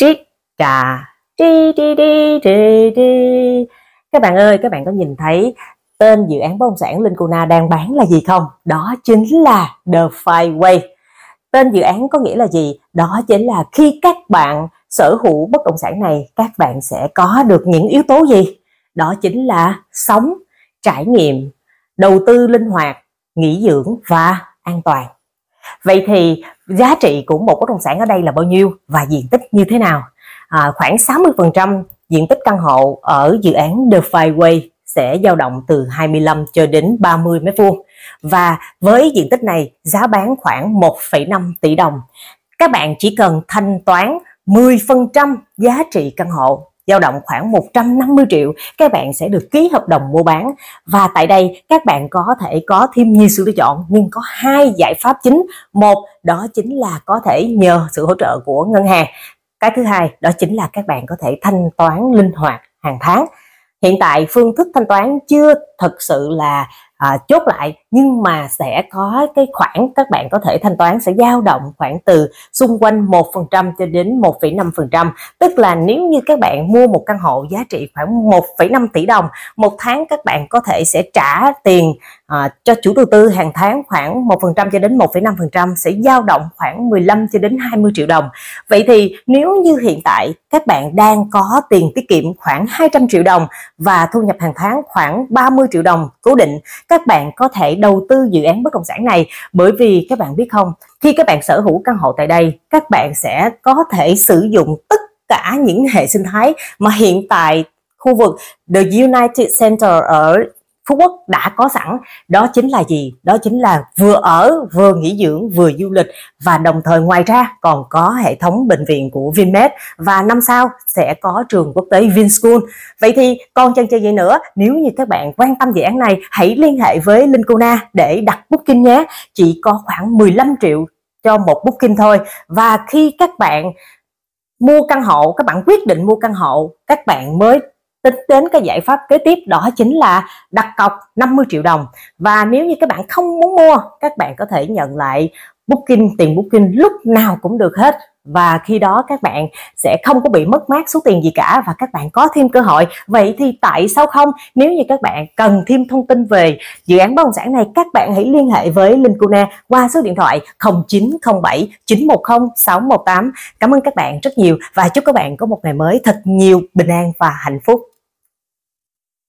trít trà đi đi đi đi đi. Các bạn ơi, các bạn có nhìn thấy tên dự án bất động sản Linh Cuna đang bán là gì không? Đó chính là The Fireway tên dự án có nghĩa là gì? Đó chính là khi các bạn sở hữu bất động sản này, các bạn sẽ có được những yếu tố gì? Đó chính là sống, trải nghiệm, đầu tư linh hoạt, nghỉ dưỡng và an toàn vậy thì giá trị của một bất động sản ở đây là bao nhiêu và diện tích như thế nào? À, khoảng 60% diện tích căn hộ ở dự án The Fireway sẽ dao động từ 25 cho đến 30 mét vuông. Và với diện tích này giá bán khoảng 1,5 tỷ đồng. Các bạn chỉ cần thanh toán 10% giá trị căn hộ dao động khoảng 150 triệu, các bạn sẽ được ký hợp đồng mua bán. Và tại đây, các bạn có thể có thêm nhiều sự lựa chọn, nhưng có hai giải pháp chính. Một, đó chính là có thể nhờ sự hỗ trợ của ngân hàng. Cái thứ hai, đó chính là các bạn có thể thanh toán linh hoạt hàng tháng. Hiện tại, phương thức thanh toán chưa thực sự là à, chốt lại nhưng mà sẽ có cái khoản các bạn có thể thanh toán sẽ dao động khoảng từ xung quanh 1% cho đến 1,5% tức là nếu như các bạn mua một căn hộ giá trị khoảng 1,5 tỷ đồng một tháng các bạn có thể sẽ trả tiền à, cho chủ đầu tư hàng tháng khoảng 1% cho đến 1,5% sẽ dao động khoảng 15 cho đến 20 triệu đồng. Vậy thì nếu như hiện tại các bạn đang có tiền tiết kiệm khoảng 200 triệu đồng và thu nhập hàng tháng khoảng 30 triệu đồng cố định các bạn có thể đầu tư dự án bất động sản này. Bởi vì các bạn biết không khi các bạn sở hữu căn hộ tại đây các bạn sẽ có thể sử dụng tất cả những hệ sinh thái mà hiện tại khu vực The United Center ở Phú Quốc đã có sẵn. Đó chính là gì? Đó chính là vừa ở, vừa nghỉ dưỡng, vừa du lịch và đồng thời ngoài ra còn có hệ thống bệnh viện của Vinmed và năm sau sẽ có trường quốc tế Vinschool vậy thì còn chân chơi gì nữa? Nếu như các bạn quan tâm dự án này, hãy liên hệ với Linh Cuna để đặt booking nhé. Chỉ có khoảng 15 triệu cho một booking thôi. Và khi các bạn mua căn hộ, các bạn quyết định mua căn hộ, các bạn mới tính đến cái giải pháp kế tiếp đó chính là đặt cọc 50 triệu đồng. Và nếu như các bạn không muốn mua, các bạn có thể nhận lại booking, tiền booking lúc nào cũng được hết. Và khi đó các bạn sẽ không có bị mất mát số tiền gì cả và các bạn có thêm cơ hội. Vậy thì tại sao không? Nếu như các bạn cần thêm thông tin về dự án bất động sản này, các bạn hãy liên hệ với Linh Cuna qua số điện thoại 0907 910 618 cảm ơn các bạn rất nhiều và chúc các bạn có một ngày mới thật nhiều bình an và hạnh phúc.